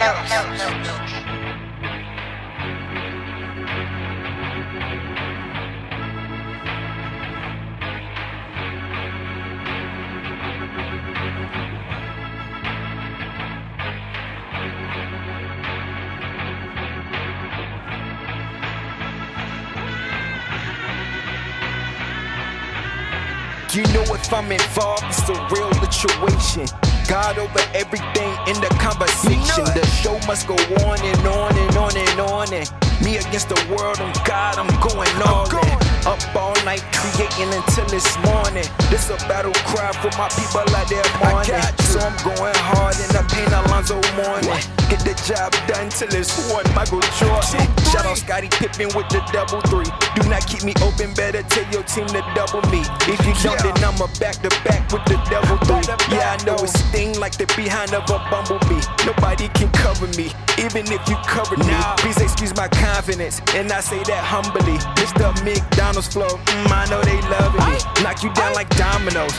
You know if I'm involved, it's a real situation. God over everything in the conversation. The show must go on and on and on and on. And me against the world and God, I'm going all in. Up all night creating until it's morning. This a battle cry for my people out there morning. So I'm going hard in the paint, Alonzo Mourning. Get the job done till it's one. Michael Jordan. Scottie Pippen with the double three. Do not keep me open, better tell your team to double me. If you don't, then I'm a back to back with the double three. Yeah, I know it sting like the behind of a bumblebee. Nobody can cover me, even if you cover me. Please excuse my confidence, and I say that humbly. Mr. McDonald's flow, mm, I know they loving me. Knock you down like dominoes,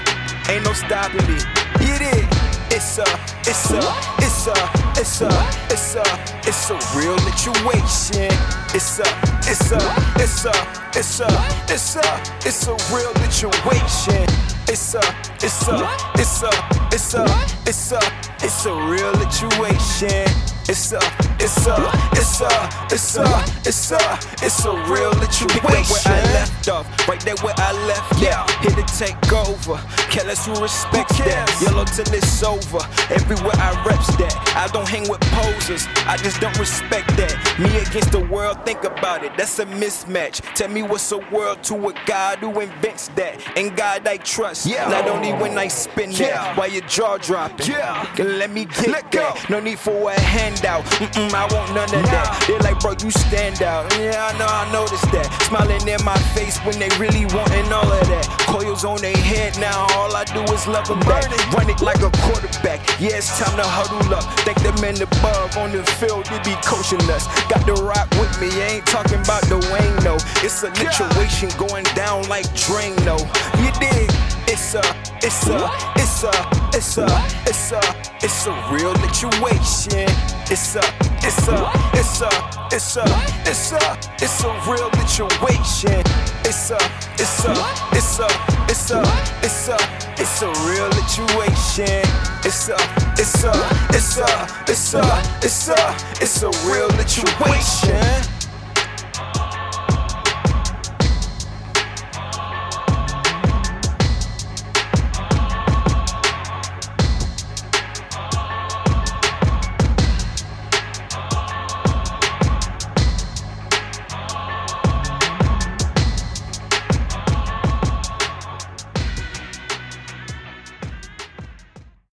ain't no stopping me. Get it. It's a, it's a, it's a, it's a, it's a, it's a real situation. It's a, it's a, it's a, it's a, it's a, it's a real situation. It's a, it's a, it's a, it's a, it's a, it's a real situation. It's a, it's a, it's a, it's a, it's a, it's a real situation. Where I left off, right there where I left. Yeah, to take over. Careless who respects that. Yellow till it's over. Everywhere I reps that. I don't hang with posers. I just don't respect that. Me against the world, think about it. That's a mismatch. Tell me what's a world to a God who invents that. And God I trust. Yeah. Not only when I spin Yeah. that, while your jaw dropping. Yeah. Let me get Let go. that. No need for a handout. Mm-mm, I want none of that. They're like, bro, you stand out. Yeah, I know, I noticed that. Smiling in my face when they really wanting all of that. Coils on their head now, all I do is love them back. Run it like a quarterback. Yeah, it's time to huddle up. Thank the men above on the field, they be coaching us. Got the rock with me, ain't talking about the Wayne, no. It's a situation going down like Drano. You dig? It's a, it's a, it's a, it's a, it's a, it's a real situation. It's a, it's a, it's a, it's a, it's a, it's a real situation. It's a, it's a, it's a, a, it's a, it's a real situation. It's a, it's a, it's a, it's a, it's a, it's a real situation.